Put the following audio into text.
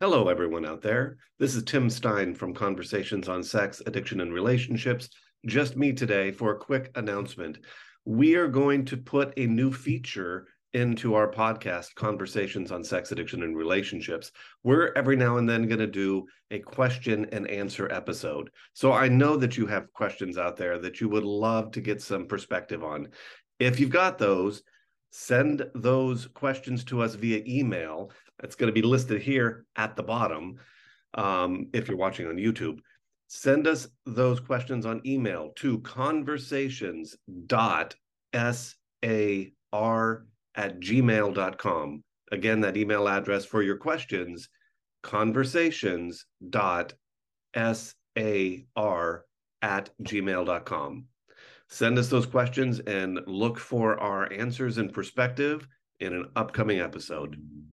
Hello, everyone out there. This is Tim Stein from Conversations on Sex, Addiction, and Relationships. Just me today for a quick announcement. We are going to put a new feature into our podcast, Conversations on Sex, Addiction, and Relationships. We're every now and then going to do a question and answer episode. So I know that you have questions out there that you would love to get some perspective on. If you've got those, send those questions to us via email. It's going to be listed here at the bottom um, if you're watching on YouTube. Send us those questions on email to conversations.sar at gmail.com. Again, that email address for your questions, conversations.sar at gmail.com. Send us those questions and look for our answers and perspective in an upcoming episode.